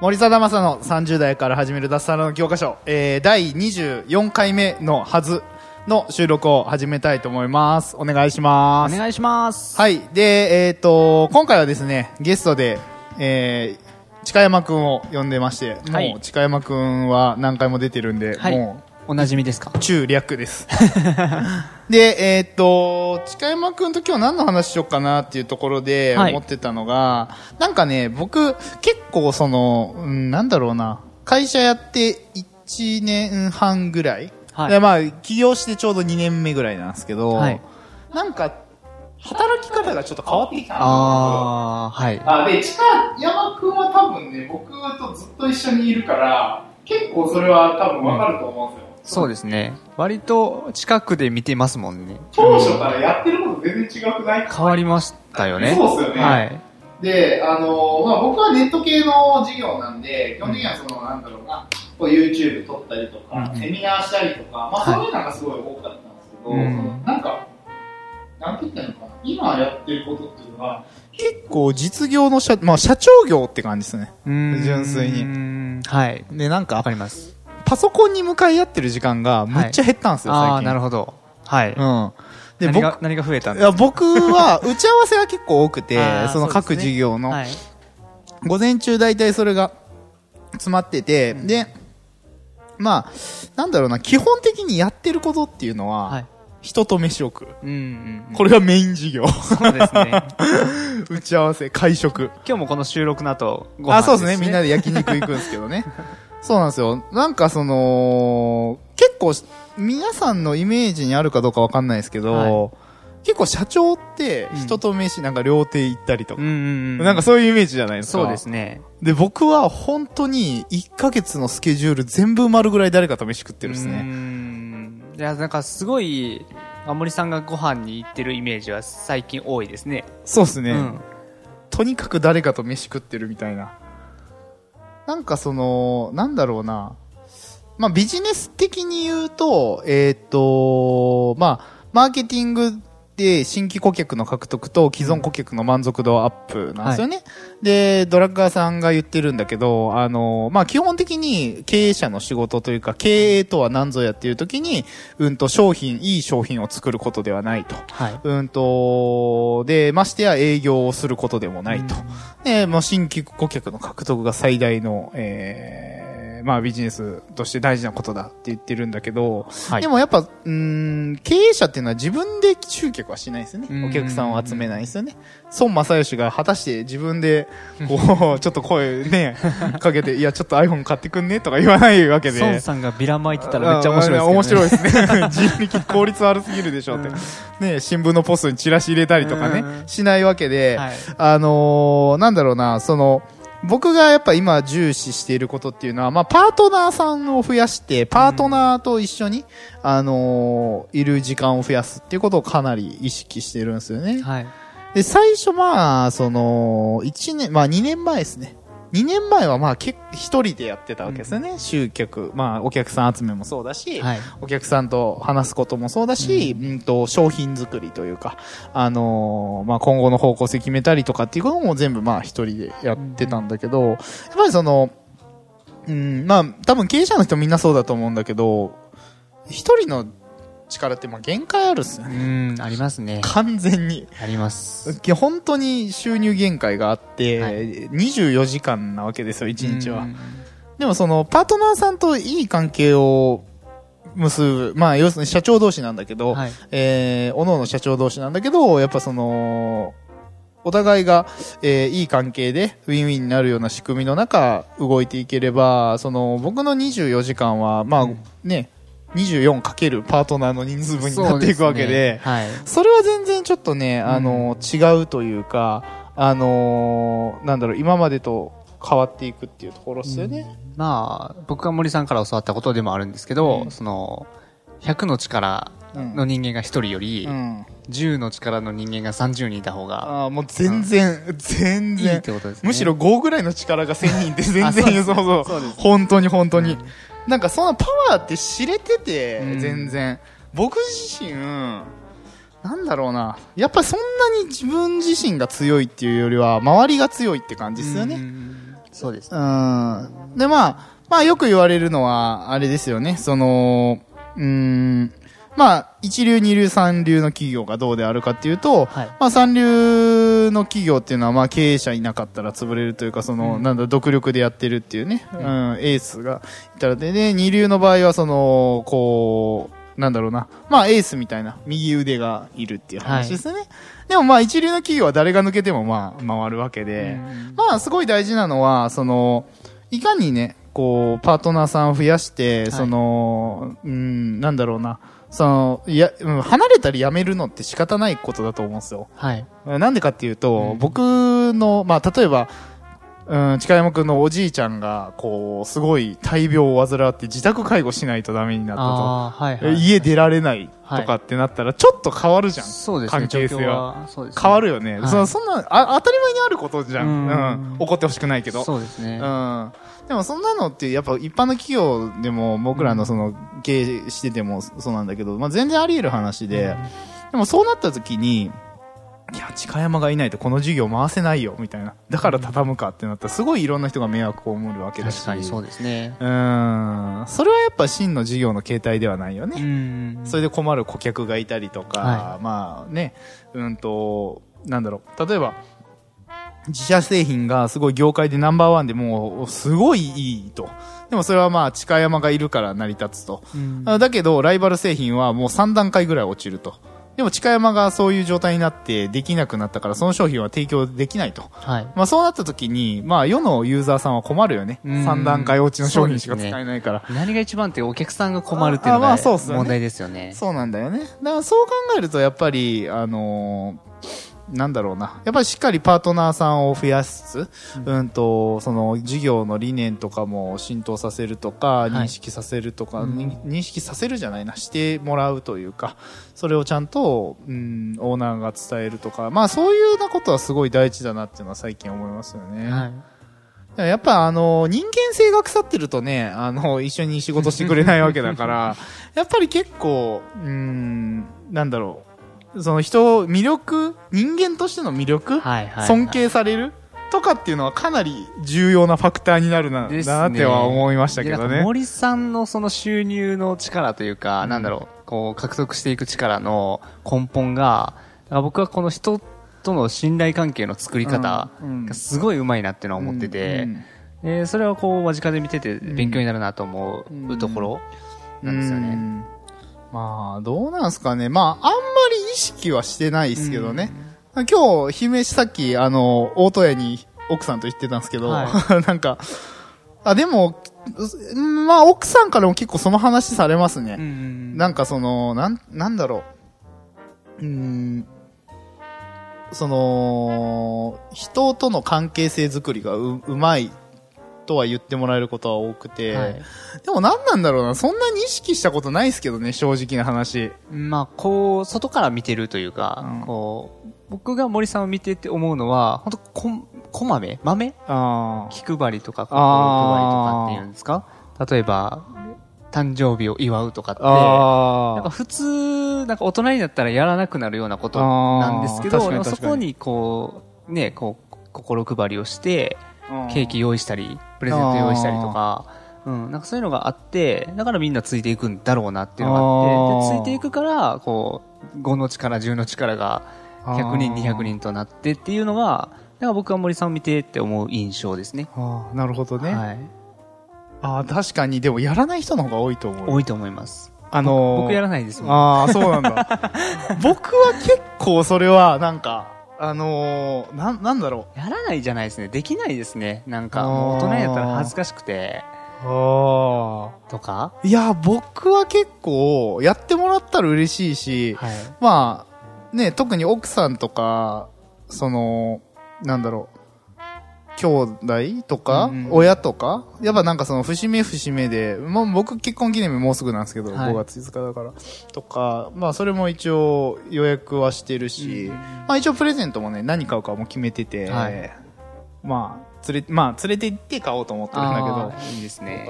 森貞正の30代から始める脱サラの教科書、えー、第24回目のはずの収録を始めたいと思います。お願いします。お願いします。はい。で、えっ、と、今回はですね、ゲストで、えー、近山くんを呼んでまして、はいもう近山くんは何回も出てるんで、はいもおなじみですか？う、中略です。で、えっ、と、近山くんと今日何の話しようかなっていうところではい思ってたのが、なんかね、僕、結構その、うん、なんだろうな、会社やって1年半ぐらい、はいでまあ、起業してちょうど2年目ぐらいなんですけど、はいなんか、働き方がちょっと変わってきたなあー、はい。あで、近山くんは多分ね、僕とずっと一緒にいるから、結構それは多分わかると思うんですよ。そうですね。割と近くで見てますもんね。当初からやってること全然違くない？変わりましたよね。そうっすよねはい。で、あのまあ、僕はネット系の事業なんで、基本的にはその、なんだろうな、こう YouTube 撮ったりとか、うんセミナーしたりとか、まあ、はいそういうのがすごい多かったんですけど、うんそのなんか、なんて言ったらいいのかな、今やってることっていうのは、結構実業の社、まあ、社長業って感じですね。純粋にに。はい。で、なんかわか、ります。パソコンに向かい合ってる時間がむっちゃ減ったんですよ、最近。あー、なるほど。はい。うん。で、何僕、が何が増えたんいやですか？僕は打ち合わせが結構多くて その各そうですね事業の。はい。午前中大体それが詰まってて、で、まあ、なんだろうな、基本的にやってることっていうのは、はい。人と飯を食う。うんうんうん。これがメイン事業。そうですね。打ち合わせ、会食。今日もこの収録の後、ご飯あ、そうですね。みんなで焼肉行くんですけどね。そうなんですよ。なんかその、結構、皆さんのイメージにあるかどうかわかんないですけど、は結構社長って人と飯なんか料亭行ったりとか、うん。なんかそういうイメージじゃないですか。そうですね。で、僕は本当に1ヶ月のスケジュール全部埋まるぐらい誰かと飯食ってるですね。んいや、なんかすごい、あ森さんがご飯に行ってるイメージは最近多いですね。そうですね、うん。とにかく誰かと飯食ってるみたいな。なんかその、なんだろうな。まあビジネス的に言うと、えっ、と、まあ、マーケティング新規顧客の獲得と既存顧客の満足度アップなんですよね。で、ドラッガーさんが言ってるんだけど、あの、まあ、基本的に経営者の仕事というか、経営とは何ぞやっていう時に、うんと商品、いい商品を作ることではないと。はい。うんと、で、ましてや営業をすることでもないと。で、もう新規顧客の獲得が最大の、えー、まあビジネスとして大事なことだって言ってるんだけど、はいでもやっぱ、うーん、経営者っていうのは自分で集客はしないですよねう。んお客さんを集めないですよね。孫正義が果たして自分で、こう、ちょっと声ね、かけて、いや、ちょっと iPhone 買ってくんね？とか言わないわけで。孫さんがビラ巻いてたらめっちゃ面白いですね。面白いですね。人力効率悪すぎるでしょって。ね、新聞のポストにチラシ入れたりとかねう、んしないわけで、はい。あのーなんだろうな、その、僕がやっぱ今重視していることっていうのは、まあ、パートナーさんを増やして、パートナーと一緒に、あのーいる時間を増やすっていうことをかなり意識してるんですよね。はい。で、最初まあ、その、1年、まあ2年前ですね。2年前はまあ、け一人でやってたわけですよね。集客、まあ、お客さん集めもそうだし、はい。お客さんと話すこともそうだし、うん、と商品作りというか、あのーまあ、今後の方向性決めたりとかっていうことも全部まあ一人でやってたんだけど、やっぱりその、うん、まあ多分経営者の人みんなそうだと思うんだけど、一人の力ってまあ限界あるっすようね。ん、ありますね。完全に。あります。本当に収入限界があって、はい24時間なわけですよ、1日は。うんでもその、パートナーさんといい関係を結ぶ、まあ、要するに社長同士なんだけど、はい。えー、おのおの社長同士なんだけど、やっぱその、お互いが、えーいい関係でウィンウィンになるような仕組みの中動いていければ、その僕の24時間は、まあうんね、24かけるパートナーの人数分になっていくわけで、はい。それは全然ちょっとね、あの、違うというか、あのーなんだろう、今までと変わっていくっていうところですよね。まあ、僕が森さんから教わったことでもあるんですけど、うんその、100の力うんの人間が1人より、うん。10の力の人間が30人いた方がああ、もう全然、全いいっ然。てことですね。むしろ5ぐらいの力が1000人って全あそうそうそうそうです本当に本当に、うんなんかそのパワーって知れてて、うん。全然。僕自身なんだろうな。やっぱりそんなに自分自身が強いっていうよりは周りが強いって感じですよね。うん。そうですう。ん。でまあまあよく言われるのはあれですよね。そのうんまあ一流二流三流の企業がどうであるかっていうと、はい。まあ、三流の企業っていうのは、まあ、経営者いなかったら潰れるというか、その、うん。なんだ、独力でやってるっていうね、うん、エースがいたらで、ね、二流の場合は、その、こう、なんだろうな、まあ、エースみたいな、右腕がいるっていう話ですね。でも、まあ、一流の企業は誰が抜けても、まあ、回るわけで、うん。まあ、すごい大事なのは、その、いかにね、こう、パートナーさんを増やして、いその、うん、なんだろうな、その、いや、うん離れたり辞めるのって仕方ないことだと思うんですよ。はい。なんでかっていうと、うん僕の、まあ、例えば、うん、近山くんのおじいちゃんが、こう、すごい大病を患って自宅介護しないとダメになったああ、はい、と。はい。家出られないとかってなったら、ちょっと変わるじゃん。そうですね。関係性は。そうですね変わるよね。はいそそんなあ、当たり前にあることじゃん。ううんん。怒ってほしくないけど。そうですね。うん。でもそんなのってやっぱ一般の企業でも僕らのその経営しててもそうなんだけど、まあ全然あり得る話で、でもそうなった時に、いや、近山がいないとこの事業回せないよ、みたいな。だから畳むかってなったら、すごいいろんな人が迷惑を被るわけだし。確かにそうですね。うん。それはやっぱ真の事業の形態ではないよね。んそれで困る顧客がいたりとか、はまあね、うんと、なんだろう、例えば、自社製品がすごい業界でナンバーワンでもう、すごいいいと。でもそれはまあ、近山がいるから成り立つと。うんあだけど、ライバル製品はもう3段階ぐらい落ちると。でも、近山がそういう状態になってできなくなったから、その商品は提供できないと。はい。まあ、そうなった時に、まあ、世のユーザーさんは困るよね。うん3段階落ちの商品しか使えないから。何が一番ってお客さんが困るっていうのが問題ですよね。そうなんだよね。だからそう考えると、やっぱり、あのーなんだろうな。やっぱりしっかりパートナーさんを増やす、うん、と、その事業の理念とかも浸透させるとか、い認識させるとか、うんに認識させるじゃないな、してもらうというか、それをちゃんと、うん、オーナーが伝えるとか、まあそういうようなことはすごい大事だなっていうのは最近思いますよね。はい。やっぱあの、人間性が腐ってるとね、あの、一緒に仕事してくれないわけだから、やっぱり結構、うーん、なんだろう。その人、魅力、人間としての魅力、はいはい。尊敬されるとかっていうのはかなり重要なファクターになるな、ねなっては思いましたけどね。森さんのその収入の力というか、うんなんだろう、こう獲得していく力の根本が、僕はこの人との信頼関係の作り方うんがすごい上手いなっていうのは思ってて、うんでそれはこう間近で見てて勉強になるなと思うんうところなんですよね。うんまあ、どうなんすかね。まあ、あん意識はしてないですけどね。今日、姫さっき、あの、大戸屋に奥さんと行ってたんですけど、は なんか、あ、でも、うまあ、奥さんからも結構その話されますね。うん。なんかその、なん、なんだろう。うーん、その、人との関係性づくりがう、うまいとは言ってもらえることは多くて、はい。でも何なんだろうな、そんなに意識したことないですけどね、正直な話。まあ、こう、外から見てるというか、うん。こう、僕が森さんを見てて思うのは、本当こ、こまめ？豆？あ気配りとか、心配りとかっていうんですか？例えば、誕生日を祝うとかって、あなんか普通、なんか大人になったらやらなくなるようなことなんですけど、そこにこう、ね、こう、心配りをして、ケーキ用意したり、プレゼント用意したりとか、うん、なんかそういうのがあって、だからみんなついていくんだろうなっていうのがあって、でついていくから、こう、5の力、10の力が100人、200人となってっていうのが、だから僕は森さんを見てって思う印象ですね。あーなるほどね。はい。ああ、確かに、でもやらない人の方が多いと思う。多いと思います。あのー僕やらないですもん。ああ、そうなんだ。僕は結構それは、なんか、あのー、なん、なんだろやらないじゃないですね。できないですね。なんか、もう大人やったら恥ずかしくて、う。あとか？あ。いや、僕は結構、やってもらったら嬉しいし、はい。まあ、ね、特に奥さんとか、その、なんだろう。兄弟とか、うんうん親とか、やっぱなんかその節目節目で、まあ僕結婚記念日もうすぐなんですけど、はい。5月5日だから、とか、まあそれも一応予約はしてるし、うん。まあ一応プレゼントもね、何買うかも決めてて、はい。まあ、連れ、まあ連れて行って買おうと思ってるんだけどいいですね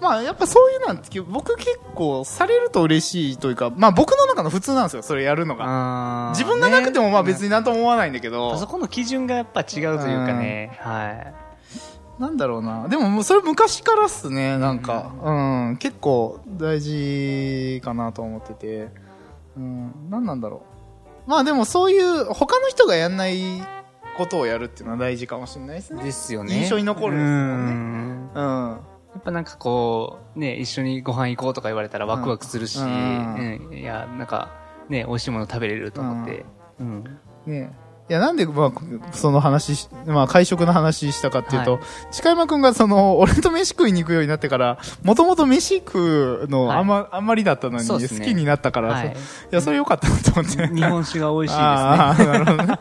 まあやっぱそういうなんですけど、僕結構されると嬉しいというか、まあ僕の中の普通なんですよ、それやるのが。自分がなくてもまあ別ねになんとも思わないんだけど、あそこの基準がやっぱ違うというかね。はい。なんだろうな。でもそれ昔からっすね、なんか。うん、結構大事かなと思ってて。うん、なんなんだろう。まあでもそういう他の人がやんないことをやるっていうのは大事かもしれないですね。ですよね。印象に残るんですもんねんうん。やっぱなんかこう、ね、一緒にご飯行こうとか言われたらワクワクするし、ううんんいや、なんか、ね、美味しいもの食べれると思って。うん。ねいや、なんで、まあ、その話し、まあ、会食の話したかっていうと、はい近山くんがその、俺と飯食いに行くようになってから、もともと飯食うのはいあんま、あんまりだったのに、ねきになったから、はいいや、それ良かったなと思って。日本酒が美味しいですね。ああ、なるほどね。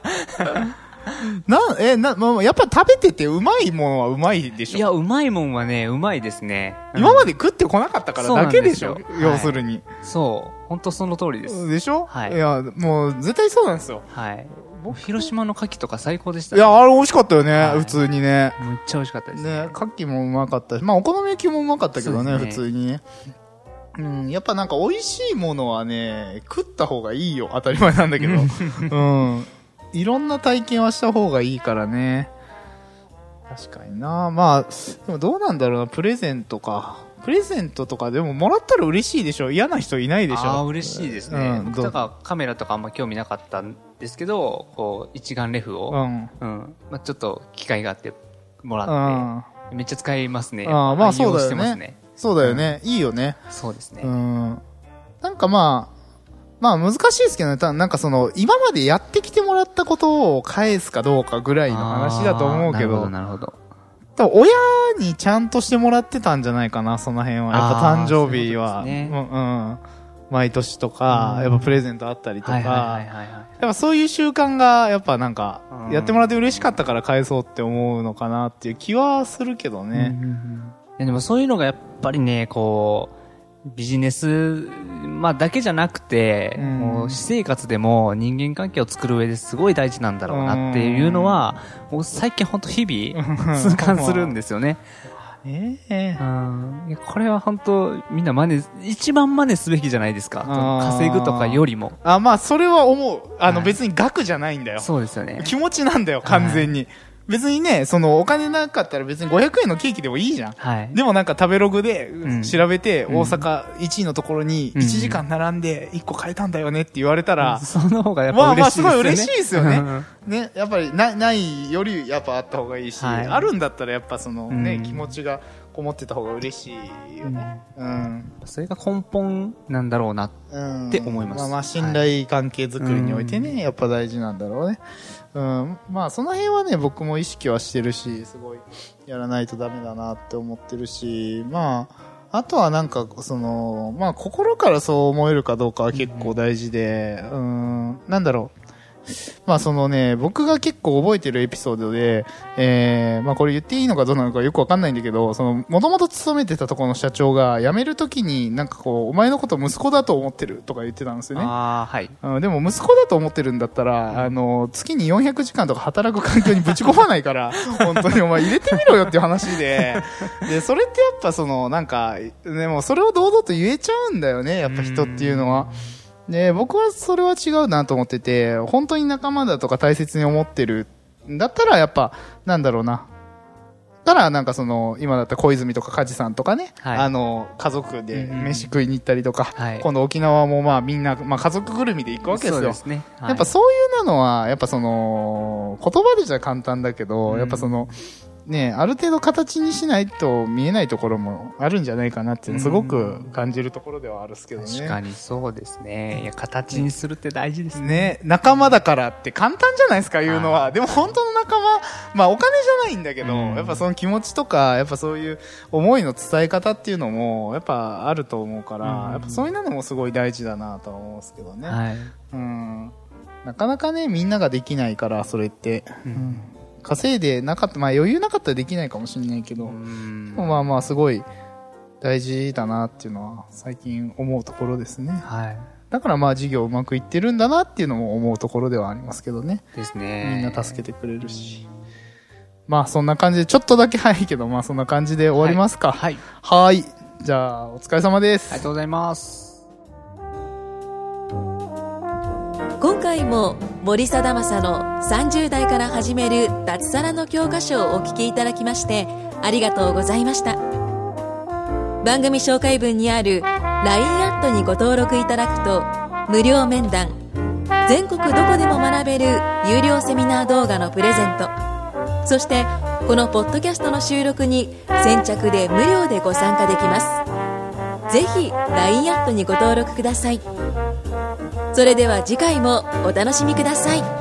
な、え、な、まあ、やっぱ食べててうまいものはうまいでしょいや、うまいもんはね、うまいですね。今まで、で食ってこなかったからだけでしょ要するに。そう。本当その通りです。でしょ？はいいや、もう絶対そうなんですよ。はい。広島の牡蠣とか最高でしたいや、あれ美味しかったよね、はい普通にね。めっちゃ美味しかったですね。ね、牡蠣もうまかったし、まあお好み焼きもうまかったけどね、ね通にね。うん、やっぱなんか美味しいものはね、食った方がいいよ。当たり前なんだけど。うん。いろんな体験はした方がいいからね。確かにな。まあ、でもどうなんだろうな、プレゼントか。プレゼントとかでももらったら嬉しいでしょ嫌な人いないでしょああ、嬉しいですね。うんどう？僕とかカメラとかあんま興味なかったんですけど、こう、一眼レフを、うん。うん。まあちょっと機会があってもらうん。って、めっちゃ使いますね。あーまあそうだよねね。そうだよね。いいよね。そうですね。うん。なんかまあ、まあ難しいですけどね、たなんかその、今までやってきてもらったことを返すかどうかぐらいの話だと思うけど、なるほど、なるほど。多分親にちゃんとしてもらってたんじゃないかな、その辺は。やっぱ誕生日は、そういうねうん、うん。毎年とか、うんやっぱプレゼントあったりとか。やっぱそういう習慣が、やっぱなんかう、んやってもらって嬉しかったから返そうって思うのかなっていう気はするけどね。いやでもそういうのがやっぱりね、こう、ビジネス、まあだけじゃなくて、うんもう私生活でも人間関係を作る上ですごい大事なんだろうなっていうのは、もう最近本当日々痛感するんですよね。ええうんいやこれは本当みんな真似、一番真似すべきじゃないですか。稼ぐとかよりも。あ、まあ、それは思う。あの、はい別に額じゃないんだよ。そうですよね。気持ちなんだよ、完全に。別にね、その、お金なかったら別に500円のケーキでもいいじゃん。はい。でもなんか食べログでん調べて、うん大阪1位のところにうん1時間並んで1個買えたんだよねって言われたら、その方がやっまあまあぱ嬉しいですよね。すごい嬉しいですよねうんね、やっぱりなないよりやっぱあった方がいいし、はいあるんだったらやっぱそのね、うん気持ちがこもってた方が嬉しいよね。うん。それが根本なんだろうな。うん。って思いますまあまあ信頼関係づくりにおいてね、やっぱ大事なんだろうね。うん。まあその辺はね、僕も意識はしてるし、すごいやらないとダメだなって思ってるし、まあ、あとはなんか、その、まあ心からそう思えるかどうかは結構大事で、うん、なんだろう。まあそのね、僕が結構覚えてるエピソードで、えー、まあこれ言っていいのかどうなのかよくわかんないんだけど、その、もともと勤めてたところの社長が辞めるときになんかこう、お前のこと息子だと思ってるとか言ってたんですよね。ああ、はい。うんでも息子だと思ってるんだったら、あの、月に400時間とか働く環境にぶち込まないから、本当にお前入れてみろよっていう話で、で、それってやっぱその、なんか、でもそれを堂々と言えちゃうんだよね、やっぱ人っていうのは。で、僕はそれは違うなと思ってて、本当に仲間だとか大切に思ってるんだったら、やっぱ、なんだろうな。だから、なんかその、今だったら小泉とか梶さんとかね、はいあの、家族でうんうん飯食いに行ったりとか、はい今度沖縄もまあみんな、まあ家族ぐるみで行くわけですよ。そうですね。はいやっぱそういうのは、やっぱその、言葉でじゃ簡単だけど、うんやっぱその、ね、ある程度形にしないと見えないところもあるんじゃないかなってすごく感じるところではあるんですけどね。確かにそうですね。いや、形にするって大事ですね。ね、仲間だからって簡単じゃないですか、言うのは。でも本当の仲間、まあお金じゃないんだけど、うんやっぱその気持ちとか、やっぱそういう思いの伝え方っていうのも、やっぱあると思うから、うんやっぱそういうのもすごい大事だなとは思うんですけどね。はい。うん。なかなかね、みんなができないから、それって。うん稼いでなかった、まあ余裕なかったらできないかもしれないけど、うんまあまあすごい大事だなっていうのは最近思うところですね。はい。だからまあ事業うまくいってるんだなっていうのも思うところではありますけどね。ですね。みんな助けてくれるし。まあそんな感じで、ちょっとだけ早いけど、まあそんな感じで終わりますか。はい。はーい。じゃあ、お疲れ様です。ありがとうございます。回も森貞正の30代から始める脱サラの教科書をお聞きいただきましてありがとうございました。番組紹介文にある LINE アットにご登録いただくと無料面談全国どこでも学べる有料セミナー動画のプレゼントそしてこのポッドキャストの収録に先着で無料でご参加できます。ぜひ LINE アットにご登録ください。それでは次回もお楽しみください。